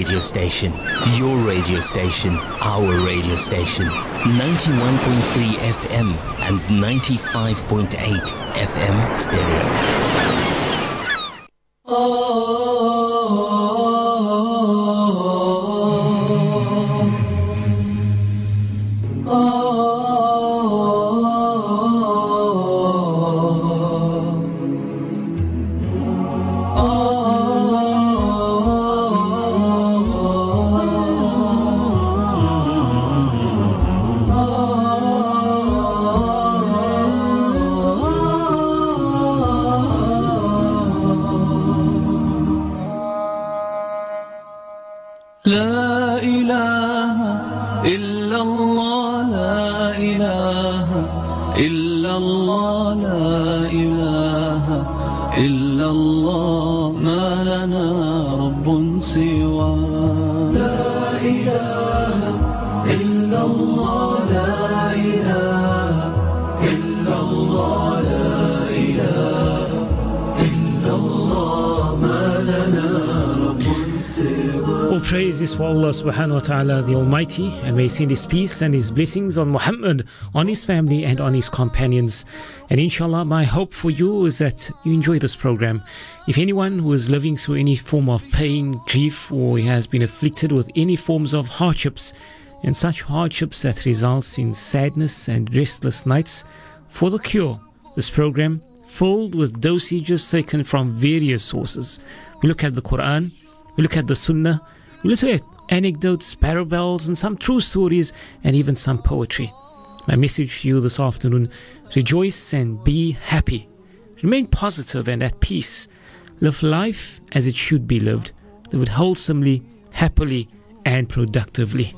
radio station, your radio station, our radio station. 91.3 FM and 95.8 FM stereo. Subhanahu wa ta'ala, the Almighty, and may He send His peace and His blessings on Muhammad, on his family, and on his companions. And inshallah, my hope for you is that you enjoy this program. If anyone who is living through any form of pain, grief, or has been afflicted with any forms of hardships, and such hardships that results in sadness and restless nights, for the cure, this program filled with dosages taken from various sources. We look at the Quran, we look at the Sunnah, we look at anecdotes, parables, and some true stories, and even some poetry. My message to you this afternoon rejoice and be happy. Remain positive and at peace. Live life as it should be lived. Live it wholesomely, happily, and productively.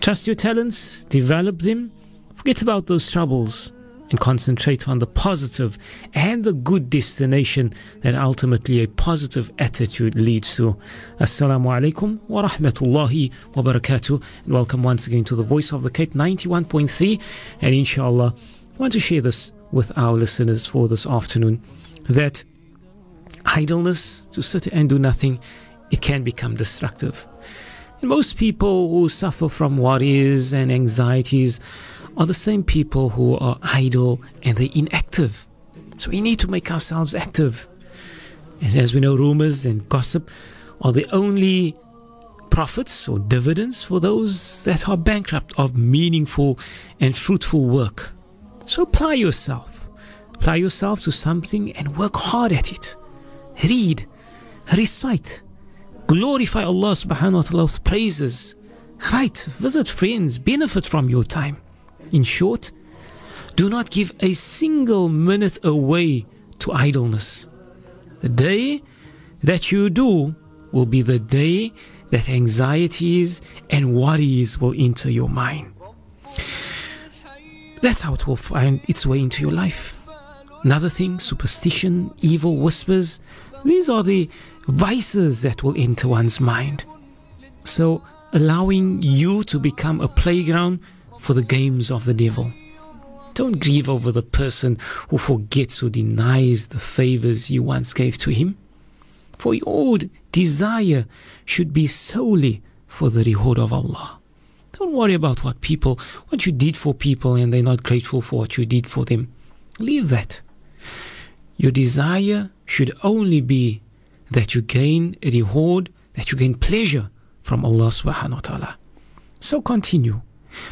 Trust your talents, develop them, forget about those troubles, and concentrate on the positive and the good destination that ultimately a positive attitude leads to. Assalamu alaikum wa rahmatullahi wa barakatuh. And welcome once again to the Voice of the Cape 91.3. And inshallah, I want to share this with our listeners for this afternoon that idleness, to sit and do nothing, it can become destructive. And most people who suffer from worries and anxieties are the same people who are idle and they're inactive. So we need to make ourselves active. And as we know, rumors and gossip are the only profits or dividends for those that are bankrupt of meaningful and fruitful work. So apply yourself. Apply yourself to something and work hard at it. Read, recite, glorify Allah subhanahu wa ta'ala's praises. Write, visit friends, benefit from your time. In short, do not give a single minute away to idleness. The day that you do will be the day that anxieties and worries will enter your mind. That's how it will find its way into your life. Another thing, superstition, evil whispers, these are the vices that will enter one's mind. So, allowing you to become a playground for the games of the devil. Don't grieve over the person who forgets or denies the favors you once gave to him. For your desire should be solely for the reward of Allah. Don't worry about what people, what you did for people and they're not grateful for what you did for them. Leave that. Your desire should only be that you gain a reward, that you gain pleasure from Allah subhanahu wa ta'ala. So continue.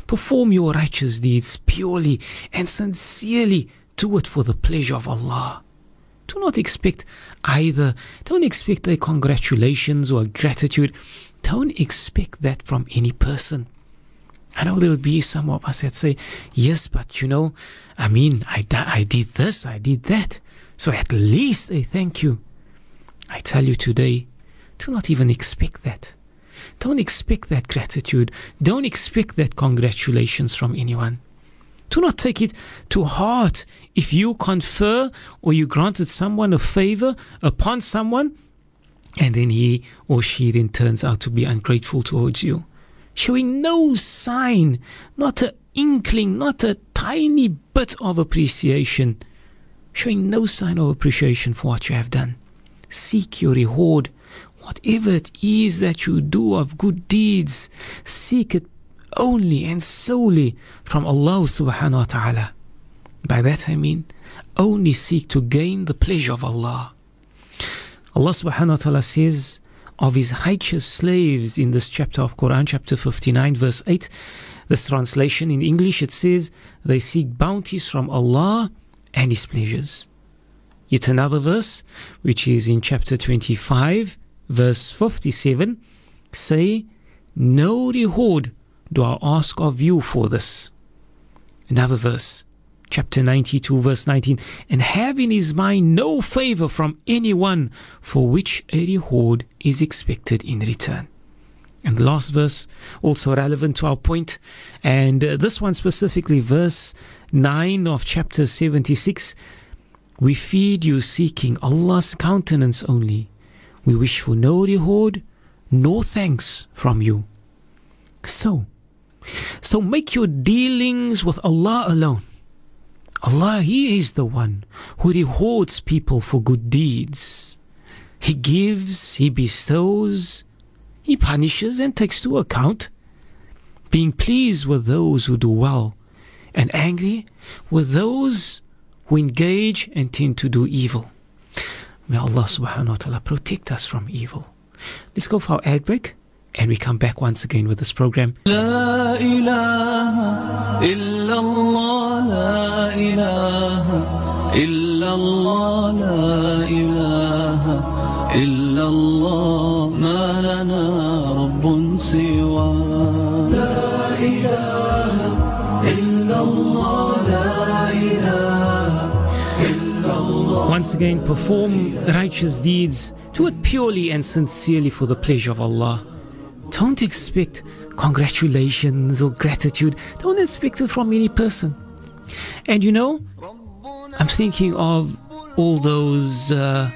Perform your righteous deeds purely and sincerely. Do it for the pleasure of Allah. Do not expect either, don't expect a congratulations or gratitude. Don't expect that from any person. I know there will be some of us that say, yes, but you know, I mean, I, I did this, I did that. So at least a thank you. I tell you today, do not even expect that. Don't expect that gratitude. Don't expect that congratulations from anyone. Do not take it to heart if you confer or you granted someone a favor upon someone and then he or she then turns out to be ungrateful towards you. Showing no sign, not an inkling, not a tiny bit of appreciation. Showing no sign of appreciation for what you have done. Seek your reward Whatever it is that you do of good deeds, seek it only and solely from Allah subhanahu wa ta'ala. By that I mean only seek to gain the pleasure of Allah. Allah subhanahu wa ta'ala says of his righteous slaves in this chapter of Quran, chapter 59, verse 8. This translation in English it says, They seek bounties from Allah and His pleasures. Yet another verse, which is in chapter 25, verse 57, say, No reward do I ask of you for this. Another verse, chapter 92, verse 19, and have in his mind no favor from anyone for which a reward is expected in return. And the last verse, also relevant to our point, and uh, this one specifically, verse 9 of chapter 76 We feed you seeking Allah's countenance only. We wish for no reward, nor thanks from you. So, so make your dealings with Allah alone. Allah, He is the one who rewards people for good deeds. He gives, He bestows, he punishes and takes to account, being pleased with those who do well, and angry with those who engage and tend to do evil. May Allah subhanahu wa ta'ala protect us from evil. Let's go for our ad break and we come back once again with this program. La ilaha illallah, la ilaha illallah, la ilaha illallah, ma lana rabbun. Once again, perform righteous deeds. Do it purely and sincerely for the pleasure of Allah. Don't expect congratulations or gratitude. Don't expect it from any person. And you know, I'm thinking of all those uh,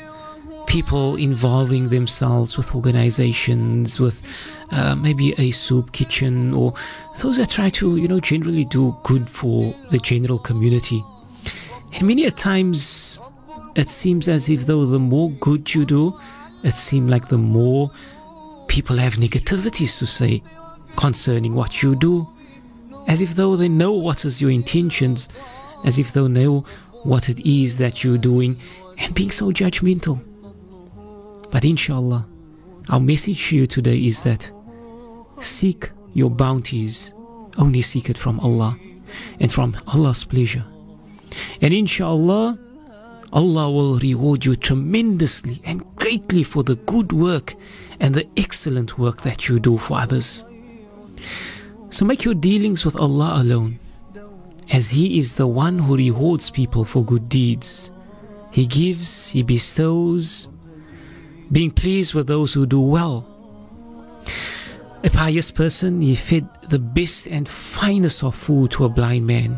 people involving themselves with organizations, with uh, maybe a soup kitchen, or those that try to, you know, generally do good for the general community. And many a times, it seems as if though the more good you do, it seems like the more people have negativities to say concerning what you do, as if though they know what is your intentions, as if they know what it is that you're doing, and being so judgmental. But inshallah, our message to you today is that seek your bounties, only seek it from Allah and from Allah's pleasure. And inshallah, Allah will reward you tremendously and greatly for the good work and the excellent work that you do for others. So make your dealings with Allah alone, as He is the one who rewards people for good deeds. He gives, He bestows, being pleased with those who do well. A pious person, he fed the best and finest of food to a blind man.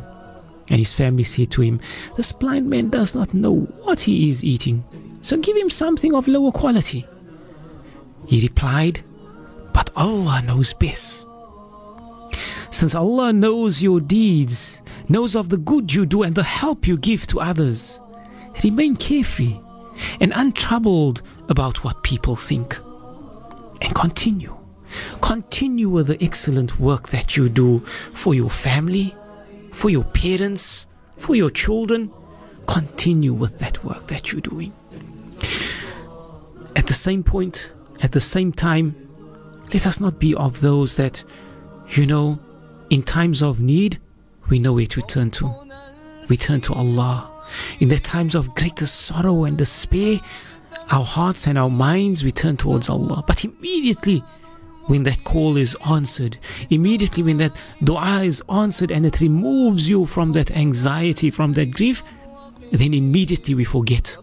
And his family said to him, This blind man does not know what he is eating, so give him something of lower quality. He replied, But Allah knows best. Since Allah knows your deeds, knows of the good you do and the help you give to others, remain carefree and untroubled about what people think. And continue. Continue with the excellent work that you do for your family, for your parents, for your children. Continue with that work that you're doing. At the same point, at the same time, let us not be of those that, you know, in times of need, we know where to turn to. We turn to Allah. In the times of greatest sorrow and despair, our hearts and our minds we turn towards Allah. But immediately when that call is answered, immediately when that dua is answered and it removes you from that anxiety, from that grief, then immediately we forget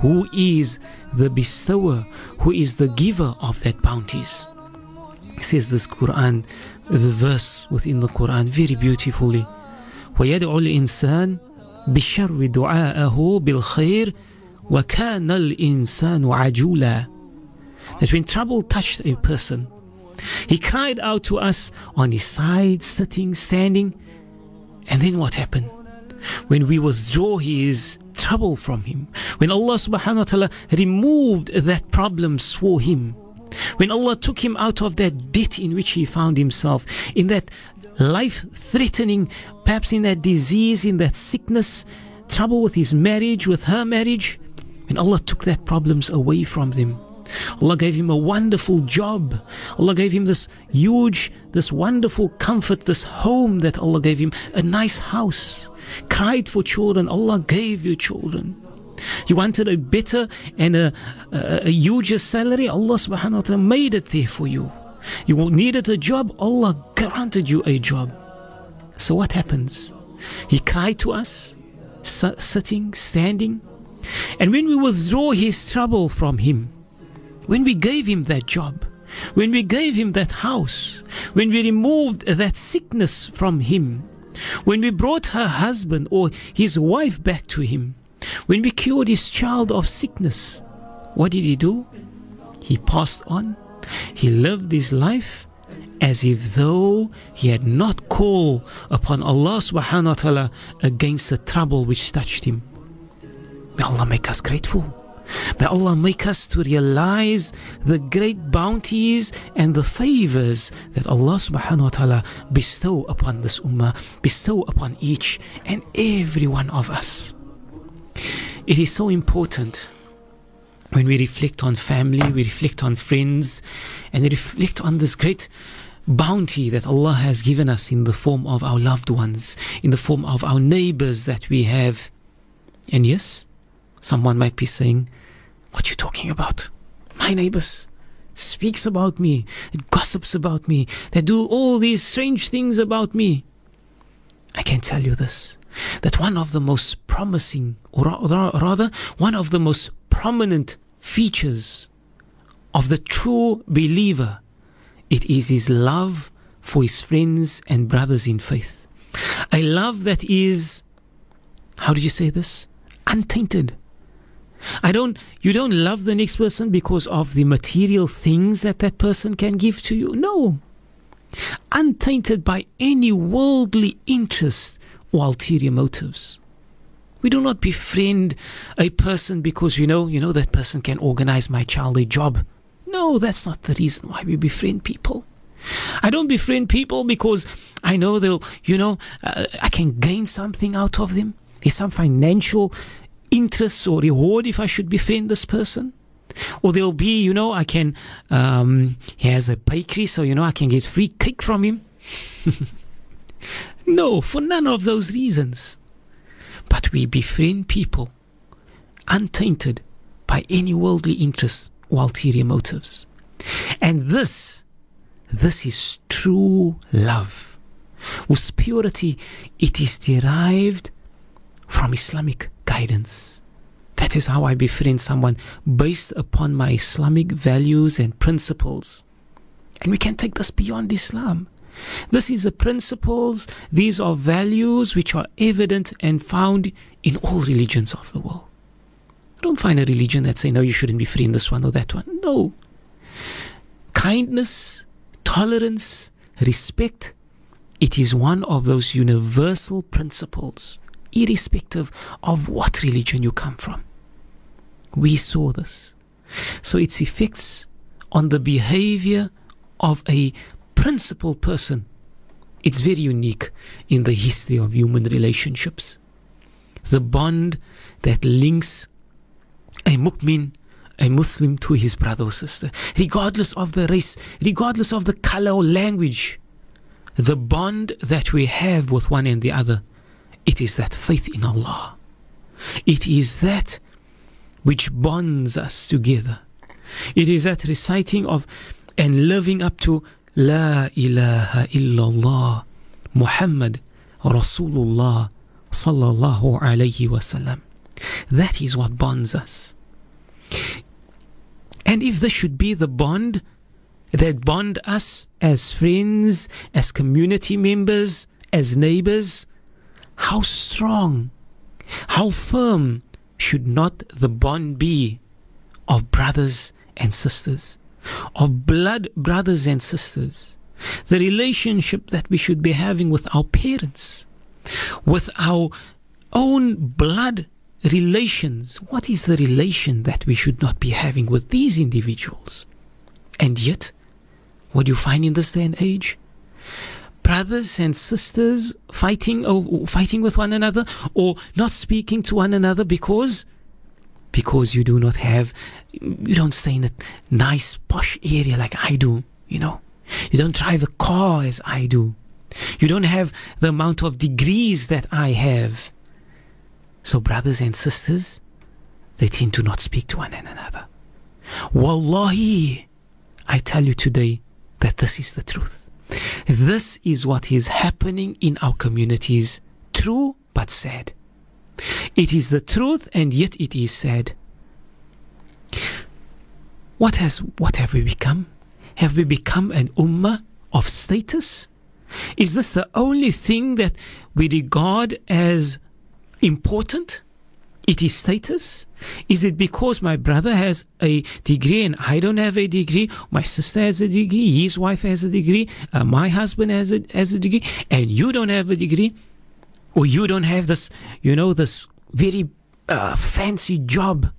who is the bestower, who is the giver of that bounties. Says this Quran, the verse within the Quran very beautifully. ويدعو الإنسان بالشر دعاءه بالخير وكان الإنسان عجولا That when trouble touched a person, he cried out to us on his side, sitting, standing, and then what happened? When we withdraw his trouble from him, when Allah subhanahu wa ta'ala removed that problem for him, when Allah took him out of that debt in which he found himself, in that life threatening, perhaps in that disease, in that sickness, trouble with his marriage, with her marriage, when Allah took that problems away from them. Allah gave him a wonderful job. Allah gave him this huge, this wonderful comfort, this home that Allah gave him, a nice house. Cried for children, Allah gave you children. You wanted a better and a, a, a huger salary, Allah subhanahu wa ta'ala made it there for you. You needed a job, Allah granted you a job. So what happens? He cried to us, sitting, standing. And when we withdraw his trouble from him, when we gave him that job, when we gave him that house, when we removed that sickness from him, when we brought her husband or his wife back to him, when we cured his child of sickness, what did he do? He passed on. He lived his life as if though he had not called upon Allah subhanahu wa ta'ala against the trouble which touched him. May Allah make us grateful. May Allah make us to realize the great bounties and the favors that Allah subhanahu wa ta'ala bestow upon this ummah, bestow upon each and every one of us. It is so important when we reflect on family, we reflect on friends, and we reflect on this great bounty that Allah has given us in the form of our loved ones, in the form of our neighbors that we have. And yes, someone might be saying, What are you talking about? My neighbors speaks about me, it gossips about me, they do all these strange things about me. I can tell you this that one of the most promising, or rather, one of the most prominent features of the true believer, it is his love for his friends and brothers in faith. A love that is, how do you say this? Untainted. I don't, you don't love the next person because of the material things that that person can give to you. No. Untainted by any worldly interest or ulterior motives. We do not befriend a person because you know, you know that person can organize my child a job. No, that's not the reason why we befriend people. I don't befriend people because I know they'll, you know, uh, I can gain something out of them. There's some financial interest or reward if I should befriend this person. Or there'll be, you know, I can, um, he has a bakery, so, you know, I can get free cake from him. No, for none of those reasons. But we befriend people untainted by any worldly interests or ulterior motives. And this, this is true love, whose purity it is derived from Islamic guidance. That is how I befriend someone based upon my Islamic values and principles. And we can take this beyond Islam. This is the principles, these are values which are evident and found in all religions of the world. Don't find a religion that say, no, you shouldn't be free in this one or that one. No. Kindness, tolerance, respect, it is one of those universal principles, irrespective of what religion you come from. We saw this. So its effects on the behavior of a principal person. It's very unique in the history of human relationships. The bond that links a mu'min, a Muslim to his brother or sister, regardless of the race, regardless of the color or language. The bond that we have with one and the other, it is that faith in Allah. It is that which bonds us together. It is that reciting of and living up to La ilaha illallah Muhammad Rasulullah sallallahu alayhi wasallam. That is what bonds us. And if this should be the bond that bond us as friends, as community members, as neighbors, how strong, how firm should not the bond be of brothers and sisters? of blood brothers and sisters, the relationship that we should be having with our parents, with our own blood relations. What is the relation that we should not be having with these individuals? And yet, what do you find in this day and age? Brothers and sisters fighting or fighting with one another or not speaking to one another because because you do not have you don't stay in a nice posh area like I do, you know. You don't drive the car as I do. You don't have the amount of degrees that I have. So, brothers and sisters, they tend to not speak to one another. Wallahi, I tell you today that this is the truth. This is what is happening in our communities, true but sad. It is the truth and yet it is sad. What has what have we become? Have we become an ummah of status? Is this the only thing that we regard as important? It is status? Is it because my brother has a degree and I don't have a degree? My sister has a degree, his wife has a degree, uh, my husband has a, has a degree, and you don't have a degree? Or you don't have this, you know, this very uh, fancy job.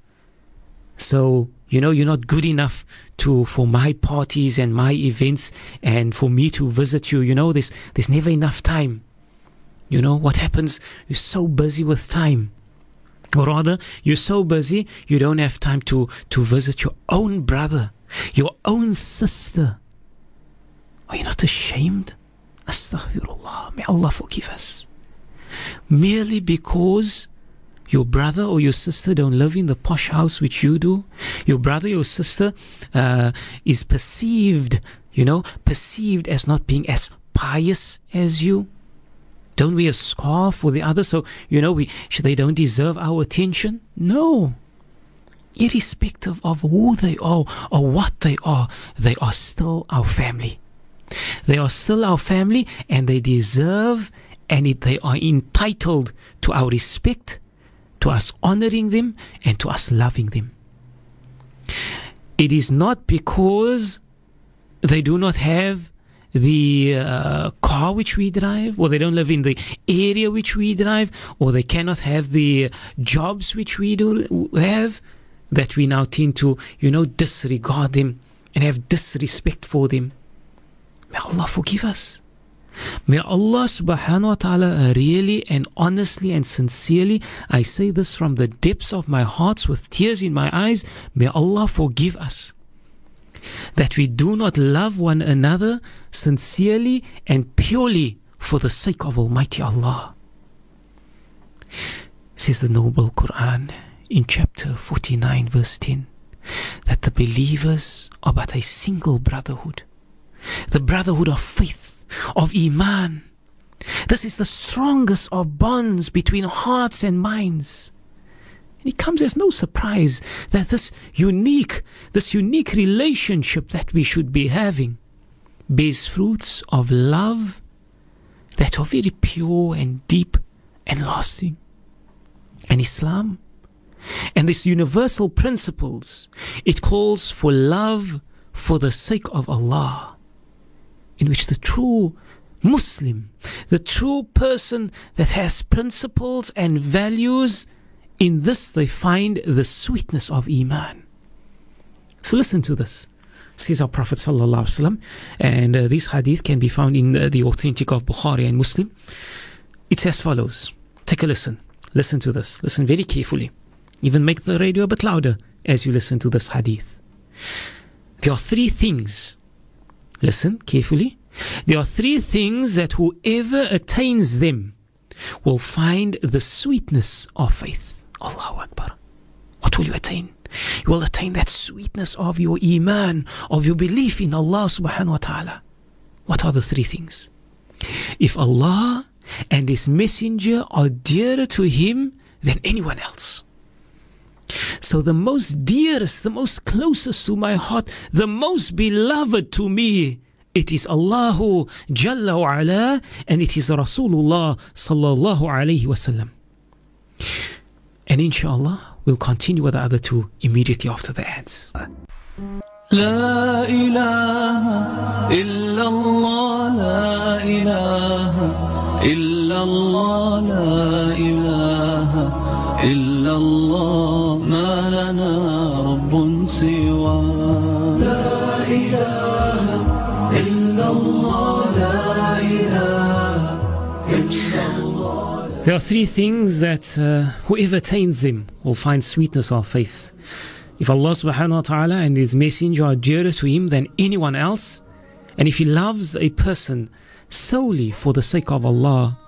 So, you know, you're not good enough to for my parties and my events and for me to visit you. You know, there's there's never enough time. You know, what happens? You're so busy with time. Or rather, you're so busy you don't have time to, to visit your own brother, your own sister. Are you not ashamed? Astaghfirullah. May Allah forgive us. Merely because your brother or your sister don't live in the posh house which you do. Your brother or sister uh, is perceived, you know, perceived as not being as pious as you. Don't we a scarf for the other, so you know we they don't deserve our attention. No, irrespective of who they are or what they are, they are still our family. They are still our family, and they deserve and it, they are entitled to our respect, to us honoring them, and to us loving them. It is not because they do not have the uh, car which we drive, or they don't live in the area which we drive, or they cannot have the jobs which we do have, that we now tend to, you know, disregard them and have disrespect for them. May Allah forgive us. May Allah subhanahu wa ta'ala really and honestly and sincerely, I say this from the depths of my heart with tears in my eyes, may Allah forgive us that we do not love one another sincerely and purely for the sake of Almighty Allah. Says the Noble Quran in chapter 49, verse 10, that the believers are but a single brotherhood, the brotherhood of faith, of Iman. This is the strongest of bonds between hearts and minds. It comes as no surprise that this unique, this unique relationship that we should be having bears fruits of love that are very pure and deep and lasting. And Islam and these universal principles, it calls for love for the sake of Allah, in which the true Muslim, the true person that has principles and values in this they find the sweetness of Iman. So listen to this. Says our Prophet sallallahu and uh, this hadith can be found in uh, the authentic of Bukhari and Muslim. It's as follows. Take a listen. Listen to this. Listen very carefully. Even make the radio a bit louder as you listen to this hadith. There are three things. Listen carefully. There are three things that whoever attains them will find the sweetness of faith. Allahu Akbar. What will you attain? You will attain that sweetness of your iman, of your belief in Allah subhanahu wa ta'ala. What are the three things? If Allah and His Messenger are dearer to Him than anyone else. So the most dearest, the most closest to my heart, the most beloved to me, it is Allahu Jalla wa ala, and it is Rasulullah sallallahu alayhi wasallam. And inshallah, we'll continue with the other two immediately after the ads. لا إله إلا الله لا إله إلا الله لا إله إلا الله ما لنا رب سوى There are three things that uh, whoever attains them will find sweetness of faith. If Allah subhanahu wa ta'ala and His Messenger are dearer to him than anyone else, and if he loves a person solely for the sake of Allah,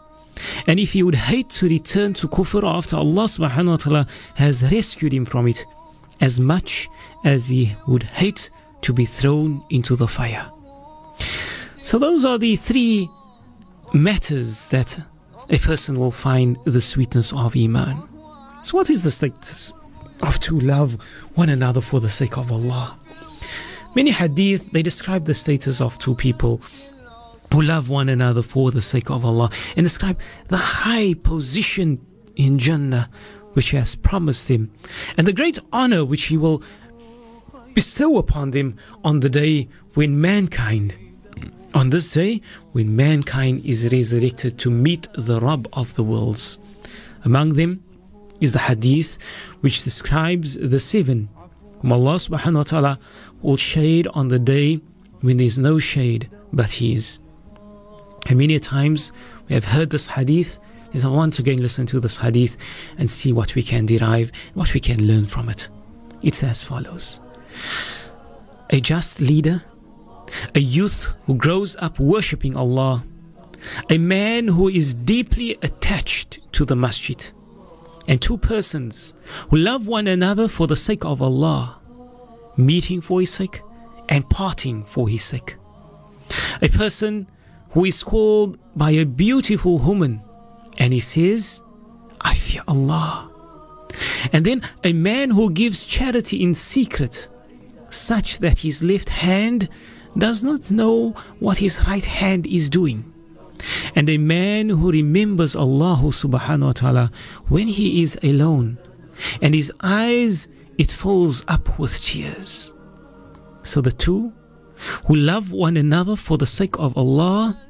and if he would hate to return to kufr after Allah subhanahu wa ta'ala has rescued him from it, as much as he would hate to be thrown into the fire. So those are the three matters that a person will find the sweetness of Iman. So, what is the status of to love one another for the sake of Allah? Many hadith they describe the status of two people who love one another for the sake of Allah and describe the high position in Jannah which He has promised them and the great honor which He will bestow upon them on the day when mankind on this day when mankind is resurrected to meet the Rabb of the worlds. Among them is the hadith which describes the seven whom Allah subhanahu wa ta'ala will shade on the day when there is no shade but His. And many times we have heard this hadith. Is I want to and listen to this hadith and see what we can derive, what we can learn from it. It's as follows A just leader a youth who grows up worshipping Allah, a man who is deeply attached to the masjid, and two persons who love one another for the sake of Allah, meeting for His sake and parting for His sake. A person who is called by a beautiful woman and he says, I fear Allah. And then a man who gives charity in secret, such that his left hand does not know what his right hand is doing. And a man who remembers Allah subhanahu wa ta'ala when he is alone and his eyes it falls up with tears. So the two who love one another for the sake of Allah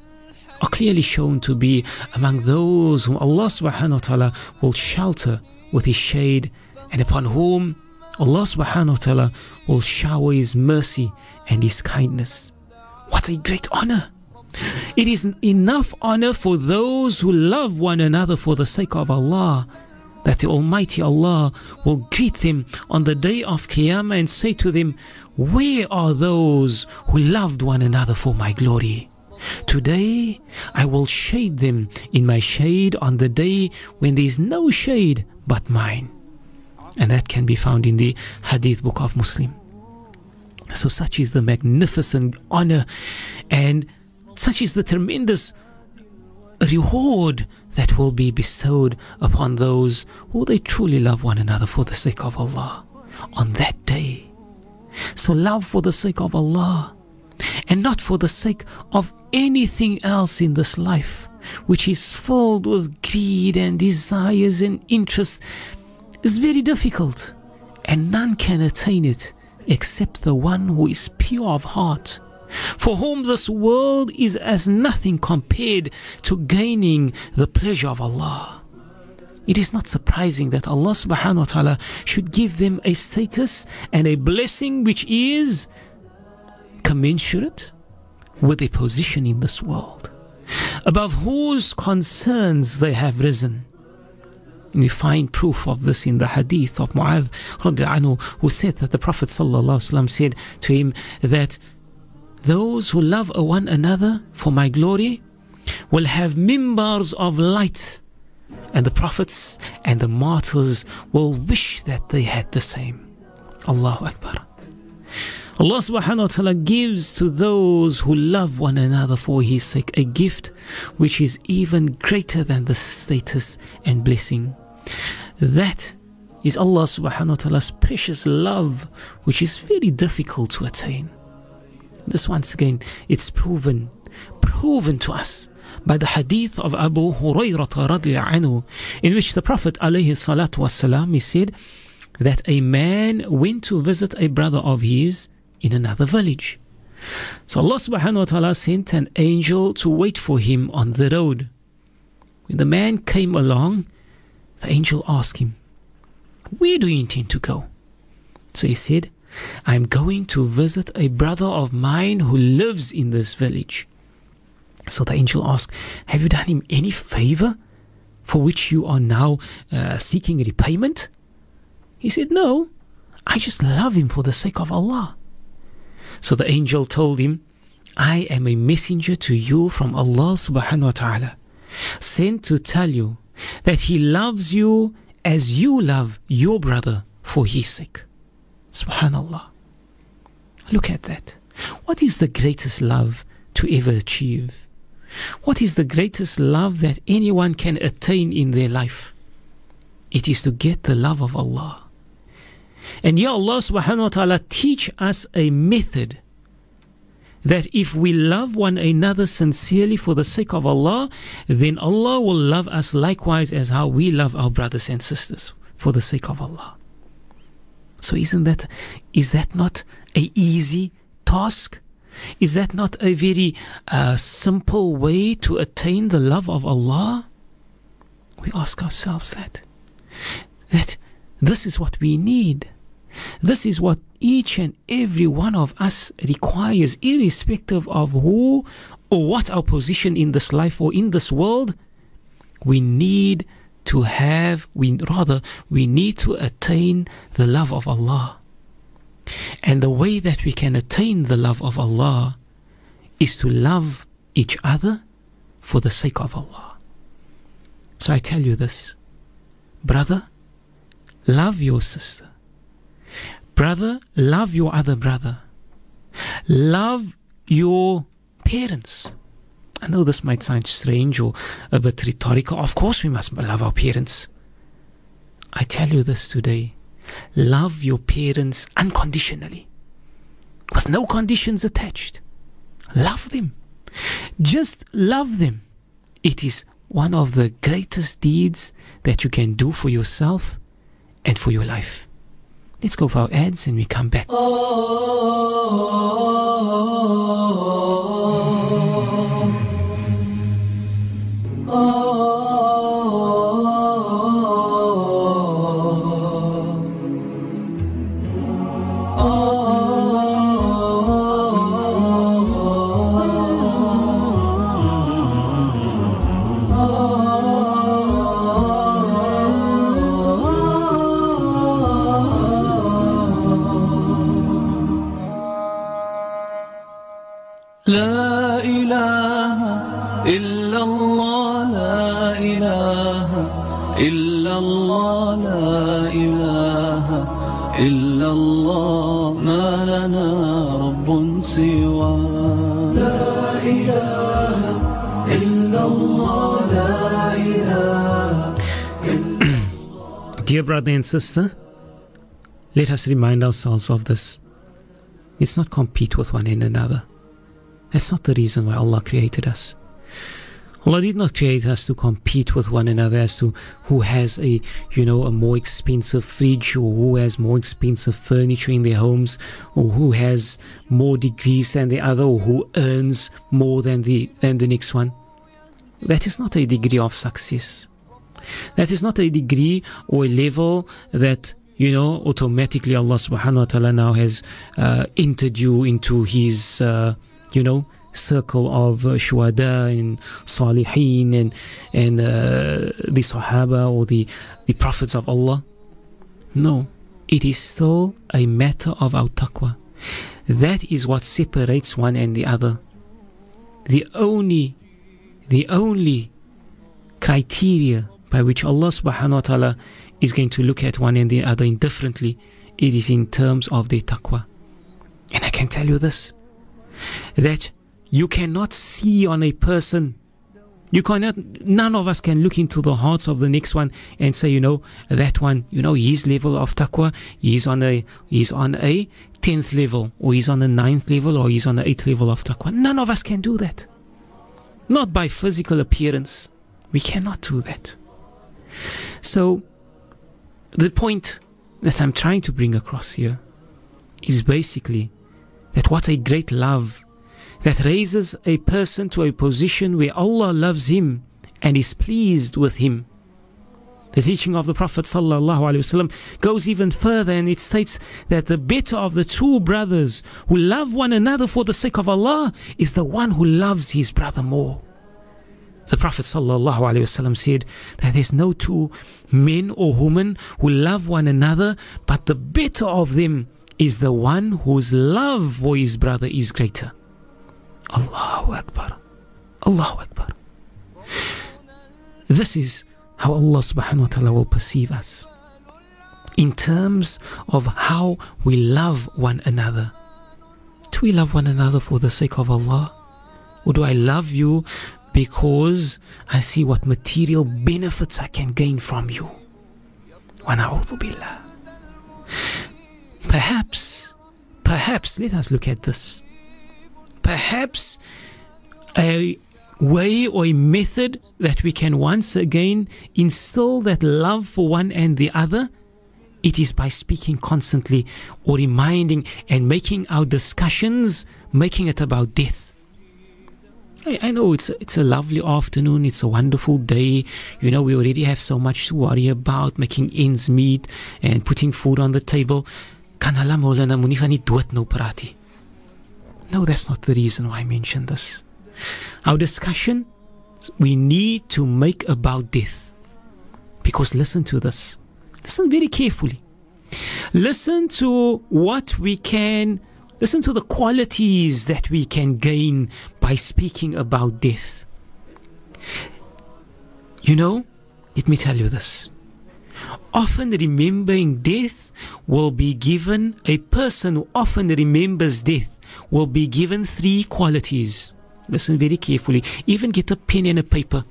are clearly shown to be among those whom Allah subhanahu wa ta'ala will shelter with his shade and upon whom Allah subhanahu wa ta'ala will shower His mercy and His kindness. What a great honor! It is enough honor for those who love one another for the sake of Allah that the Almighty Allah will greet them on the day of Qiyamah and say to them, Where are those who loved one another for my glory? Today I will shade them in my shade on the day when there is no shade but mine and that can be found in the Hadith book of Muslim. So, such is the magnificent honor and such is the tremendous reward that will be bestowed upon those who they truly love one another for the sake of Allah on that day. So, love for the sake of Allah and not for the sake of anything else in this life, which is filled with greed and desires and interests is very difficult, and none can attain it except the one who is pure of heart, for whom this world is as nothing compared to gaining the pleasure of Allah. It is not surprising that Allah subhanahu wa ta'ala should give them a status and a blessing which is commensurate with their position in this world, above whose concerns they have risen and we find proof of this in the hadith of Mu'adh anhu, who said that the Prophet said to him that those who love one another for my glory will have mimbars of light and the prophets and the martyrs will wish that they had the same. Allahu Akbar. Allah subhanahu wa ta'ala gives to those who love one another for his sake a gift which is even greater than the status and blessing. That is Allah subhanahu wa ta'ala's precious love which is very difficult to attain. This once again it's proven proven to us by the hadith of Abu Hurairah in which the Prophet alayhi salatu wasalam, he said that a man went to visit a brother of his in another village. So Allah subhanahu wa ta'ala sent an angel to wait for him on the road. When the man came along, the angel asked him, Where do you intend to go? So he said, I'm going to visit a brother of mine who lives in this village. So the angel asked, Have you done him any favor for which you are now uh, seeking repayment? He said, No, I just love him for the sake of Allah. So the angel told him, I am a messenger to you from Allah subhanahu wa ta'ala, sent to tell you that He loves you as you love your brother for His sake. Subhanallah. Look at that. What is the greatest love to ever achieve? What is the greatest love that anyone can attain in their life? It is to get the love of Allah. And ya Allah subhanahu wa ta'ala teach us a method that if we love one another sincerely for the sake of Allah, then Allah will love us likewise as how we love our brothers and sisters for the sake of Allah. So isn't that is that not a easy task? Is that not a very uh, simple way to attain the love of Allah? We ask ourselves that. That this is what we need. This is what each and every one of us requires, irrespective of who or what our position in this life or in this world. We need to have, we rather, we need to attain the love of Allah. And the way that we can attain the love of Allah is to love each other for the sake of Allah. So I tell you this, brother, love your sister. Brother, love your other brother. Love your parents. I know this might sound strange or a bit rhetorical. Of course, we must love our parents. I tell you this today love your parents unconditionally, with no conditions attached. Love them. Just love them. It is one of the greatest deeds that you can do for yourself and for your life. Let's go for our ads and we come back. لا sister, let us remind ourselves of this. Let's not compete with one another. That's not the reason why Allah created us. Allah did not create us to compete with one another as to who has a, you know, a more expensive fridge or who has more expensive furniture in their homes or who has more degrees than the other or who earns more than the, than the next one. That is not a degree of success. That is not a degree or a level that you know, automatically Allah subhanahu wa ta'ala now has uh, entered you into His, uh, you know, circle of uh, shuhada and salihin and, and uh, the sahaba or the, the prophets of Allah. No, it is still a matter of our taqwa. That is what separates one and the other. The only, the only criteria by which Allah subhanahu wa ta'ala is going to look at one and the other indifferently, it is in terms of their taqwa. And I can tell you this that you cannot see on a person, you cannot, none of us can look into the hearts of the next one and say, you know, that one, you know, his level of taqwa, he's on a, he's on a 10th level, or he's on a ninth level, or he's on the 8th level of taqwa. None of us can do that. Not by physical appearance. We cannot do that. So, the point that I'm trying to bring across here is basically that what a great love that raises a person to a position where Allah loves him and is pleased with him. The teaching of the Prophet ﷺ goes even further and it states that the better of the two brothers who love one another for the sake of Allah is the one who loves his brother more. The Prophet ﷺ said that there's no two men or women who love one another, but the better of them is the one whose love for his brother is greater. Allahu Akbar. Allahu Akbar. This is how Allah subhanahu wa ta'ala will perceive us in terms of how we love one another. Do we love one another for the sake of Allah? Or do I love you because I see what material benefits I can gain from you? Perhaps, perhaps, let us look at this. Perhaps a way or a method that we can once again instill that love for one and the other, it is by speaking constantly or reminding and making our discussions, making it about death. I, I know it's a, it's a lovely afternoon, it's a wonderful day. You know, we already have so much to worry about, making ends meet and putting food on the table. No, that's not the reason why I mentioned this. Our discussion we need to make about death. Because listen to this. Listen very carefully. Listen to what we can, listen to the qualities that we can gain by speaking about death. You know, let me tell you this. Often remembering death will be given, a person who often remembers death will be given three qualities. Listen very carefully. Even get a pen and a paper.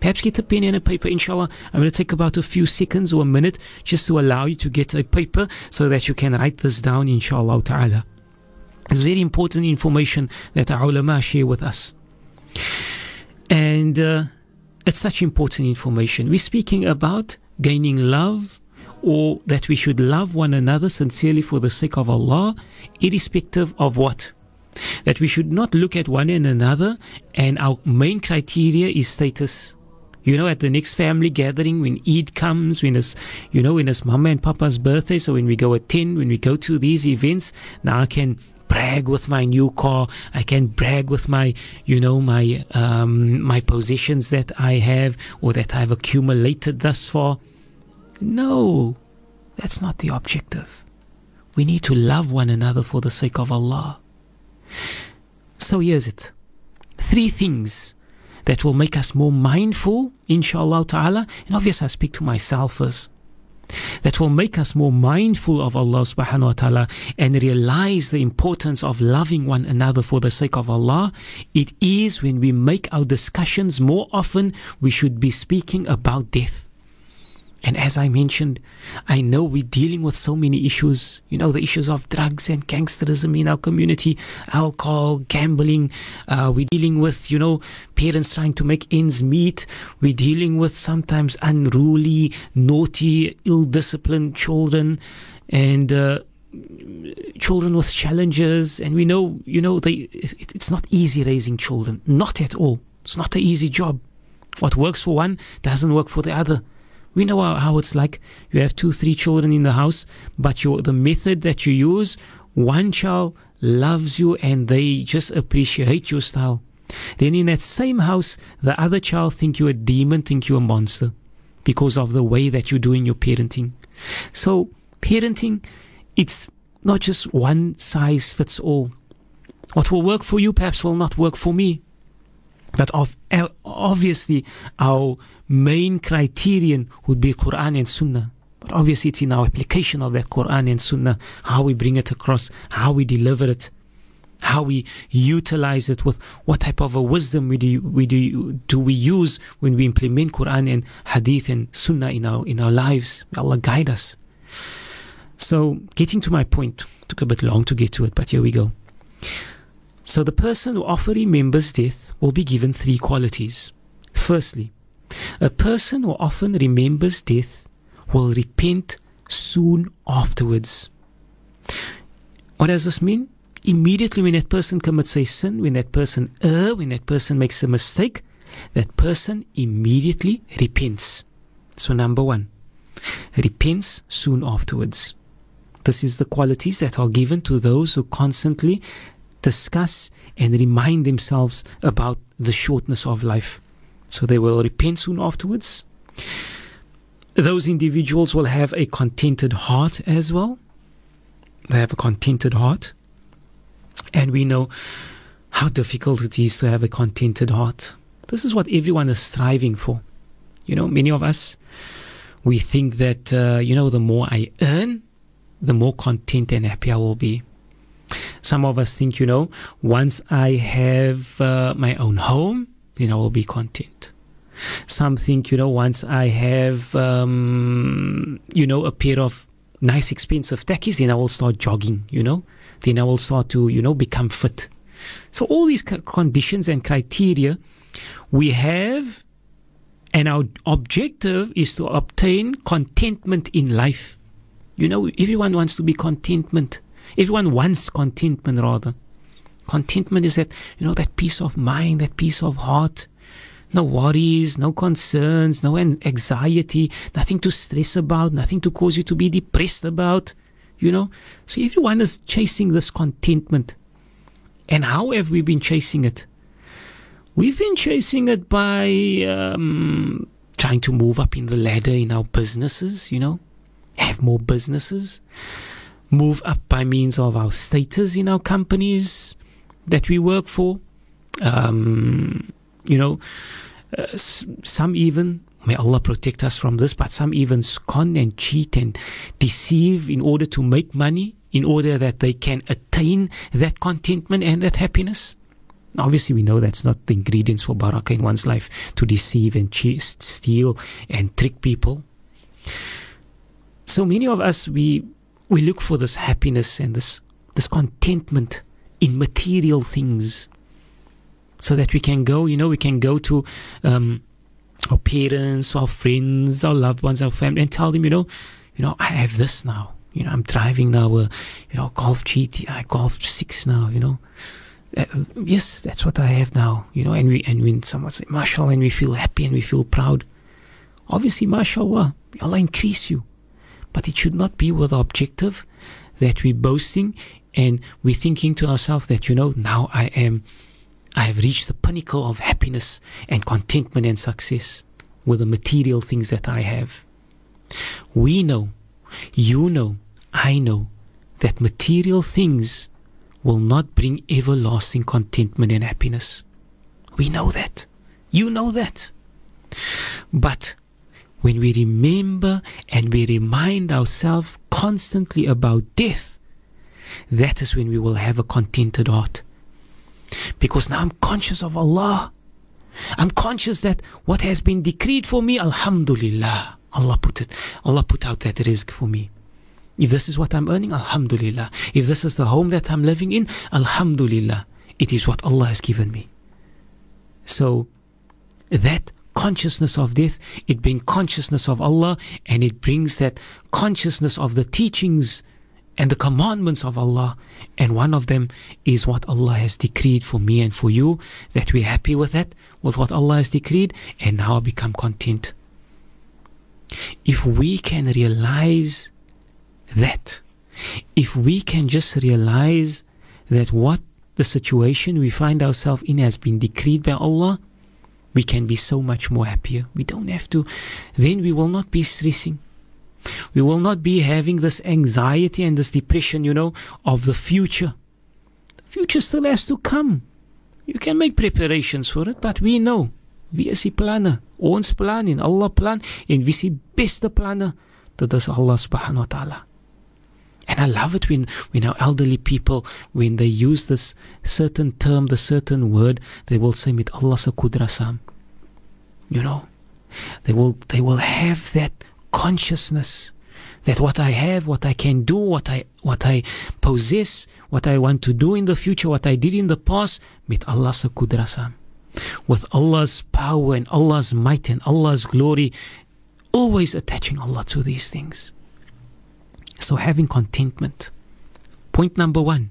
Perhaps get a pen and a paper, inshallah. I'm going to take about a few seconds or a minute just to allow you to get a paper so that you can write this down, inshallah ta'ala. It's very important information that our ulama share with us. And uh, it's such important information. We're speaking about gaining love or that we should love one another sincerely for the sake of Allah, irrespective of what? that we should not look at one and another and our main criteria is status. You know, at the next family gathering, when Eid comes, when it's, you know, when it's mama and papa's birthday, so when we go attend, when we go to these events, now I can brag with my new car. I can't brag with my, you know, my, um, my possessions that I have or that I've accumulated thus far. No, that's not the objective. We need to love one another for the sake of Allah. So here's it. Three things that will make us more mindful, inshallah ta'ala. And obviously I speak to myself as that will make us more mindful of Allah subhanahu wa ta'ala and realize the importance of loving one another for the sake of Allah. It is when we make our discussions more often, we should be speaking about death. And as I mentioned, I know we're dealing with so many issues. You know, the issues of drugs and gangsterism in our community, alcohol, gambling. Uh, we're dealing with, you know, parents trying to make ends meet. We're dealing with sometimes unruly, naughty, ill disciplined children and, uh, children with challenges. And we know, you know, they, it, it's not easy raising children. Not at all. It's not an easy job. What works for one doesn't work for the other. We know how, how it's like. You have two, three children in the house, but you, the method that you use, one child loves you and they just appreciate your style. Then in that same house, the other child think you're a demon, think you're a monster because of the way that you're doing your parenting. So parenting, it's not just one size fits all. What will work for you perhaps will not work for me. But of, eh, obviously, our main criterion would be Quran and Sunnah. But obviously, it's in our application of that Quran and Sunnah, how we bring it across, how we deliver it, how we utilize it, with what type of a wisdom we do, we do, do we use when we implement Quran and Hadith and Sunnah in our in our lives. May Allah guide us. So, getting to my point took a bit long to get to it, but here we go. So, the person who often remembers death will be given three qualities. Firstly, a person who often remembers death will repent soon afterwards. What does this mean? Immediately when that person commits a sin, when that person err, when that person makes a mistake, that person immediately repents. So, number one, repents soon afterwards. This is the qualities that are given to those who constantly discuss and remind themselves about the shortness of life. So they will repent soon afterwards. Those individuals will have a contented heart as well. They have a contented heart. And we know how difficult it is to have a contented heart. This is what everyone is striving for. You know, many of us, we think that, uh, you know, the more I earn, the more content and happy I will be. Some of us think, you know, once I have uh, my own home, then I will be content. Some think, you know, once I have, um, you know, a pair of nice expensive tackies, then I will start jogging, you know, then I will start to, you know, become fit. So all these conditions and criteria we have, and our objective is to obtain contentment in life. You know, everyone wants to be contentment. Everyone wants contentment, rather. Contentment is that, you know, that peace of mind, that peace of heart. No worries, no concerns, no anxiety, nothing to stress about, nothing to cause you to be depressed about, you know. So everyone is chasing this contentment. And how have we been chasing it? We've been chasing it by um, trying to move up in the ladder in our businesses, you know, have more businesses, move up by means of our status in our companies that we work for. Um, you know, uh, some even, may Allah protect us from this, but some even con and cheat and deceive in order to make money, in order that they can attain that contentment and that happiness. Obviously, we know that's not the ingredients for barakah in one's life to deceive and cheat, steal and trick people. So many of us, we we look for this happiness and this this contentment in material things, so that we can go. You know, we can go to um, our parents, our friends, our loved ones, our family, and tell them, you know, you know, I have this now. You know, I'm driving now a, you know, Golf GTI, i Golf Six now. You know uh, yes, that's what I have now, you know, and we and when someone says mashallah and we feel happy and we feel proud, obviously mashallah, Allah increase you. But it should not be with the objective that we're boasting and we're thinking to ourselves that, you know, now I am I have reached the pinnacle of happiness and contentment and success with the material things that I have. We know, you know, I know that material things will not bring everlasting contentment and happiness. We know that. You know that. But when we remember and we remind ourselves constantly about death, that is when we will have a contented heart. Because now I'm conscious of Allah. I'm conscious that what has been decreed for me, Alhamdulillah, Allah put it, Allah put out that risk for me. If this is what I'm earning, Alhamdulillah. If this is the home that I'm living in, Alhamdulillah. It is what Allah has given me. So, that consciousness of death, it brings consciousness of Allah and it brings that consciousness of the teachings and the commandments of Allah. And one of them is what Allah has decreed for me and for you, that we're happy with that, with what Allah has decreed, and now become content. If we can realize that if we can just realize that what the situation we find ourselves in has been decreed by Allah, we can be so much more happier. We don't have to, then we will not be stressing. We will not be having this anxiety and this depression, you know, of the future. The future still has to come. You can make preparations for it, but we know. Wie is die? Ons plan en Allah plan en wie is die beste planne? Dit is Allah subhanahu wa ta'ala. And I love it when, when our elderly people, when they use this certain term, the certain word, they will say, Mit Allah kudrasam. You know, they will, they will have that consciousness that what I have, what I can do, what I, what I possess, what I want to do in the future, what I did in the past, mit Allah kudrasam. With Allah's power and Allah's might and Allah's glory, always attaching Allah to these things. So having contentment. Point number one.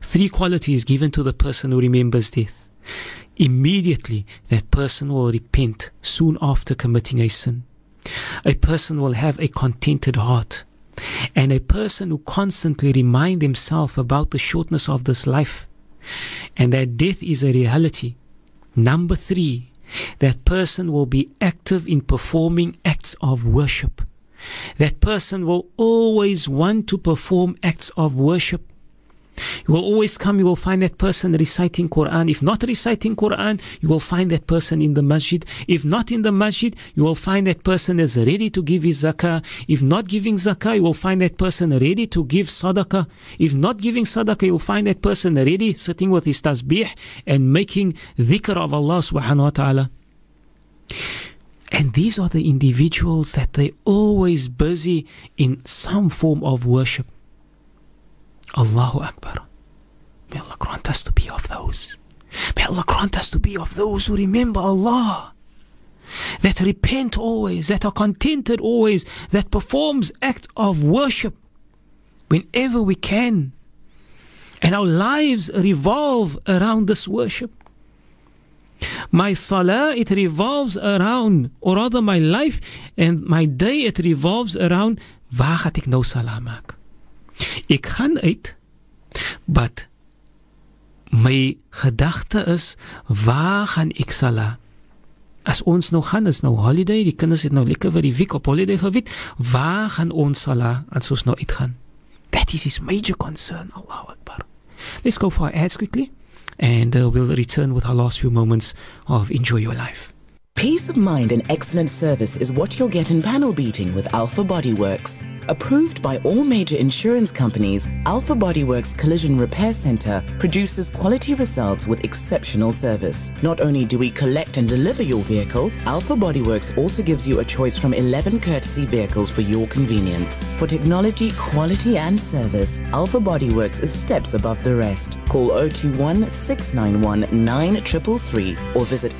Three qualities given to the person who remembers death. Immediately that person will repent soon after committing a sin. A person will have a contented heart. And a person who constantly remind himself about the shortness of this life and that death is a reality. Number three, that person will be active in performing acts of worship. That person will always want to perform acts of worship. You will always come, you will find that person reciting Quran. If not reciting Quran, you will find that person in the masjid. If not in the masjid, you will find that person is ready to give his zakah. If not giving zakah, you will find that person ready to give sadaqah. If not giving sadaqah, you will find that person ready sitting with his tasbih and making dhikr of Allah subhanahu wa ta'ala. And these are the individuals that they always busy in some form of worship. Allahu Akbar. May Allah grant us to be of those. May Allah grant us to be of those who remember Allah. That repent always, that are contented always, that performs act of worship whenever we can. And our lives revolve around this worship. My salah, it revolves around, or rather my life and my day, it revolves around, waar gaat ek nou salah maak? Ek gaan uit, but my gedagte is, waar gaan ek salah? As ons nou gaan, is nou holiday, die kinders het nou lekker vir die week op holiday geweet, waar gaan ons salah as ons nou uitgaan? That is his major concern, Allahu Akbar. Let's go for our ads quickly and uh, we'll return with our last few moments of Enjoy Your Life. Peace of mind and excellent service is what you'll get in panel beating with Alpha Bodyworks. Approved by all major insurance companies, Alpha Bodyworks Collision Repair Center produces quality results with exceptional service. Not only do we collect and deliver your vehicle, Alpha Bodyworks also gives you a choice from 11 courtesy vehicles for your convenience. For technology, quality and service, Alpha Bodyworks is steps above the rest. Call 021 691 9333 or visit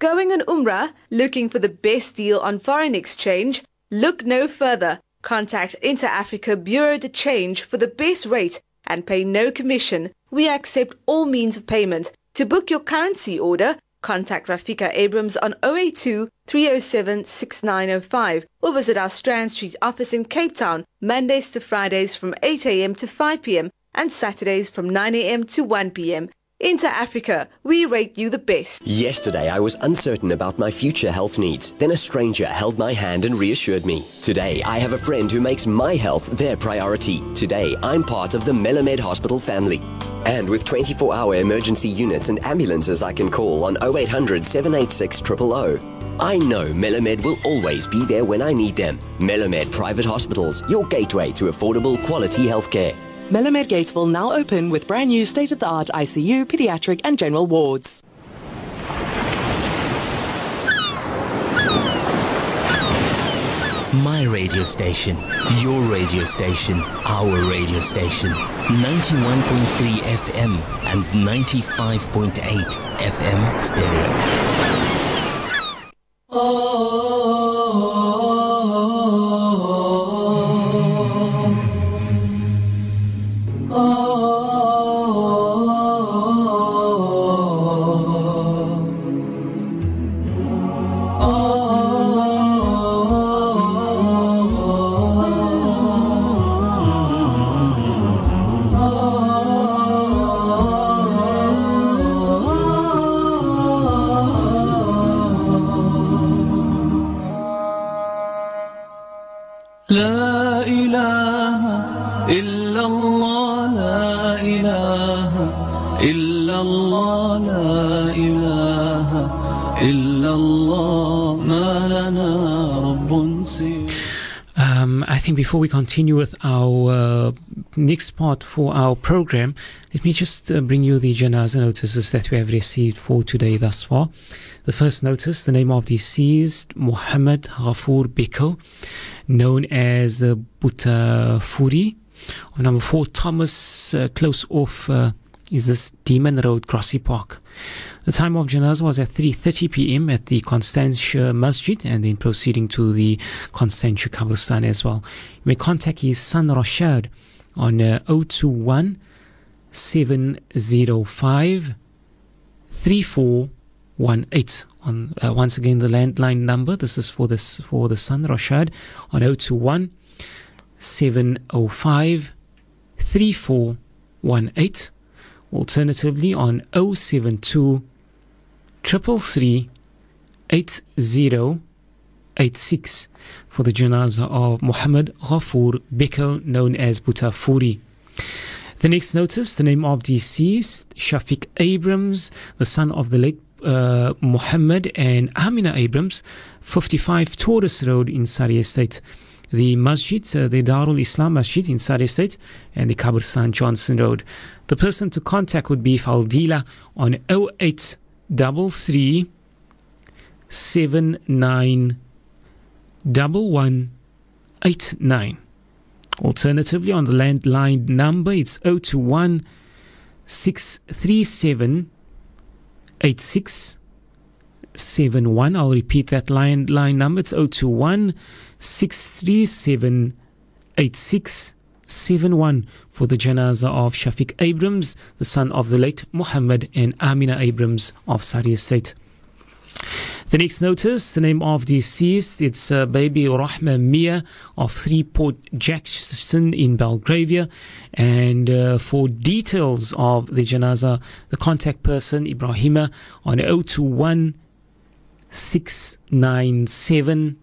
Going on Umrah, looking for the best deal on foreign exchange? Look no further. Contact Inter Africa Bureau de Change for the best rate and pay no commission. We accept all means of payment. To book your currency order, contact Rafika Abrams on 082 307 6905 or visit our Strand Street office in Cape Town, Mondays to Fridays from 8 a.m. to 5 p.m. and Saturdays from 9 a.m. to 1 p.m. Inter Africa, we rate you the best. Yesterday, I was uncertain about my future health needs. Then a stranger held my hand and reassured me. Today, I have a friend who makes my health their priority. Today, I'm part of the Melomed Hospital family. And with 24 hour emergency units and ambulances I can call on 0800 786 000. I know Melomed will always be there when I need them. Melomed Private Hospitals, your gateway to affordable quality healthcare. Melomed Gatesville now open with brand new state of the art ICU, pediatric, and general wards. My radio station, your radio station, our radio station. 91.3 FM and 95.8 FM stereo. لا before we continue with our uh, next part for our program, let me just uh, bring you the janaza notices that we have received for today thus far. The first notice, the name of the deceased Muhammad Ghafoor Beko, known as uh, Buta Furi. Of number four, Thomas, uh, close off uh, is this Demon Road, Crossy Park. The time of janazah was at 3.30 p.m. at the Constantia Masjid and then proceeding to the Constantia Qabristan as well. You may contact his son Rashad on uh, 021 705 3418 on uh, once again the landline number. This is for this for the son Rashad on 021 705 3418. Alternatively on 072 333 8086 for the janazah of Muhammad Ghafoor Beko, known as Butafuri. The next notice, the name of deceased, Shafiq Abrams, the son of the late uh, Muhammad and Amina Abrams, 55 Taurus Road in Surrey Estate. The masjid, uh, the Darul Islam Masjid in Surrey Estate, and the Kabristan Johnson Road. The person to contact would be Faldila on 0833 79 1189. Alternatively, on the landline number, it's 021 637 8671. I'll repeat that line, line number. It's 021 637 8671 for the janazah of Shafiq Abrams, the son of the late Muhammad and Amina Abrams of Surrey Estate. The next notice, the name of deceased, it's uh, baby Rahma Mia of Three Port Jackson in Belgravia. And uh, for details of the janaza, the contact person, Ibrahima, on 021 697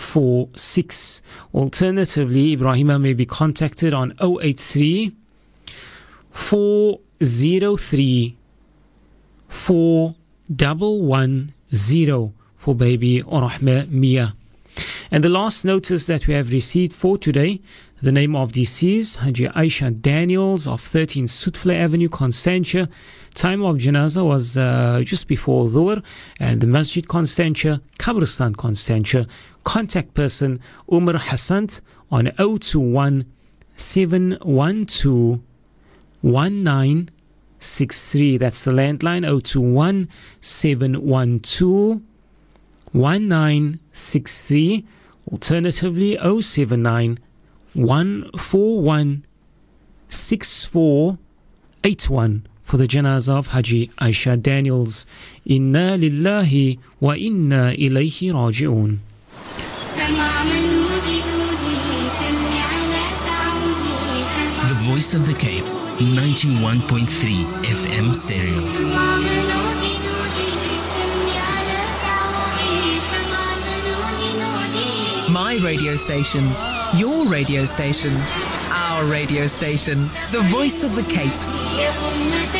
4946. Alternatively, Ibrahima may be contacted on 083 403 four double one zero for baby Rahma Mia. And the last notice that we have received for today, the name of deceased, Haji Aisha Daniels of 13 Sutfla Avenue, Constantia. Time of Janaza was uh, just before Dhuhr, and the Masjid Constantia, Kabristan Constantia. Contact person Umar Hassan on 021 712 63. That's the landline 021 712 1963. Alternatively 079 141 6481 for the janazah of Haji Aisha Daniels. Inna lillahi wa inna ilayhi raji'un. The Voice of the Cape 91.3 FM stereo. My radio station, your radio station, our radio station, the voice of the Cape.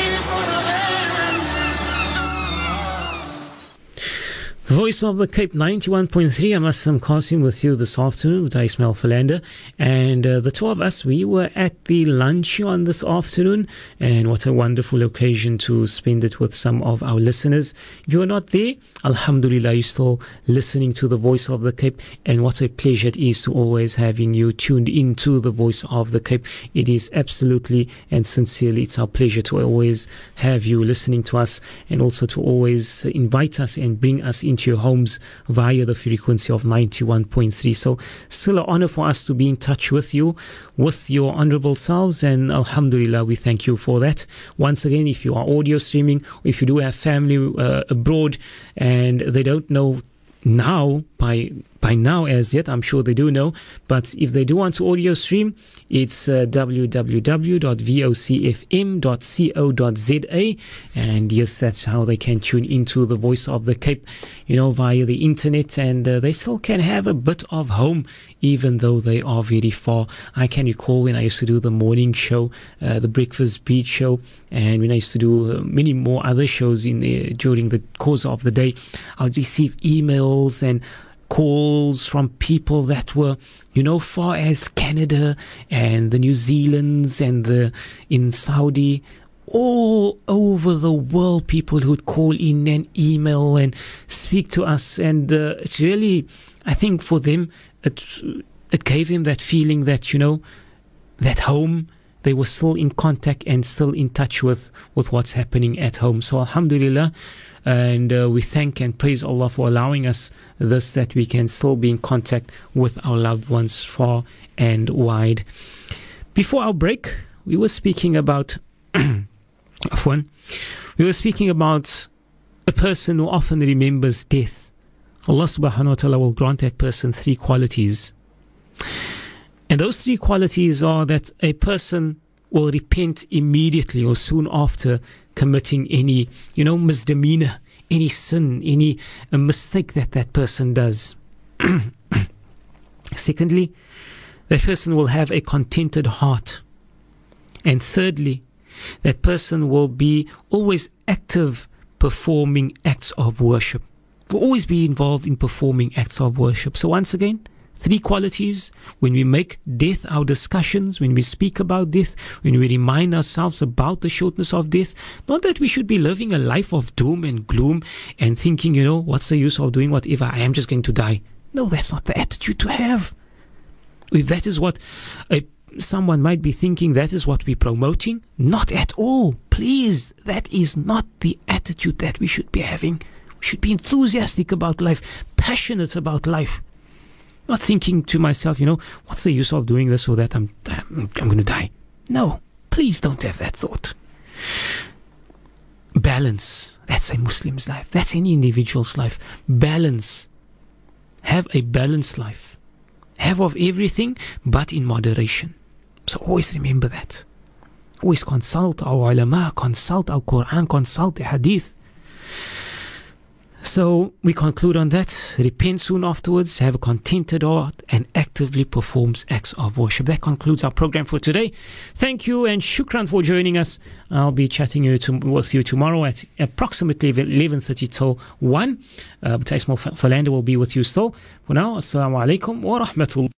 Voice of the Cape 91.3. I'm Aslam Qasim with you this afternoon with Ismail Philander. And uh, the two of us, we were at the lunch on this afternoon. And what a wonderful occasion to spend it with some of our listeners. You are not there, Alhamdulillah, you're still listening to the Voice of the Cape. And what a pleasure it is to always having you tuned into the Voice of the Cape. It is absolutely and sincerely, it's our pleasure to always have you listening to us and also to always invite us and bring us into your homes via the frequency of 91.3. So, still an honor for us to be in touch with you, with your honorable selves, and Alhamdulillah, we thank you for that. Once again, if you are audio streaming, if you do have family uh, abroad and they don't know now by by now as yet i'm sure they do know but if they do want to audio stream it's uh, www.vocfm.co.za and yes that's how they can tune into the voice of the cape you know via the internet. And uh, they still can have a bit of home even though they are very far. I can recall when i used to do the morning show uh, the breakfast beat show and when i used to do uh, many more other shows in the, during the course of the day i'd receive emails and calls from people that were, you know, far as Canada and the New Zealands and the in Saudi, all over the world, people who'd call in and email and speak to us, and uh, it's really, I think, for them, it it gave them that feeling that you know, that home they were still in contact and still in touch with, with what's happening at home. So, Alhamdulillah, and uh, we thank and praise Allah for allowing us this that we can still be in contact with our loved ones far and wide. Before our break, we were speaking about one. We were speaking about a person who often remembers death. Allah subhanahu wa ta'ala will grant that person three qualities. And those three qualities are that a person will repent immediately or soon after committing any, you know, misdemeanor, any sin, any mistake that that person does. Secondly, that person will have a contented heart. And thirdly, that person will be always active performing acts of worship. Will always be involved in performing acts of worship. So once again, three qualities when we make death our discussions, when we speak about death, when we remind ourselves about the shortness of death. Not that we should be living a life of doom and gloom and thinking, you know, what's the use of doing whatever? I am just going to die. No, that's not the attitude to have. If that is what a someone might be thinking that is what we're promoting. Not at all. Please, that is not the attitude that we should be having. Should be enthusiastic about life, passionate about life. Not thinking to myself, you know, what's the use of doing this or that I'm, I'm, I'm going to die? No, please don't have that thought. Balance. That's a Muslim's life. That's any individual's life. Balance. Have a balanced life. Have of everything, but in moderation. So always remember that. Always consult our ulama, consult our Quran, consult the hadith. So we conclude on that. Repent soon afterwards, have a contented heart, and actively performs acts of worship. That concludes our program for today. Thank you and shukran for joining us. I'll be chatting you to, with you tomorrow at approximately 11.30 till 1. Uh, but Ismail Philander will be with you still. For now, Assalamu alaikum wa rahmatullah.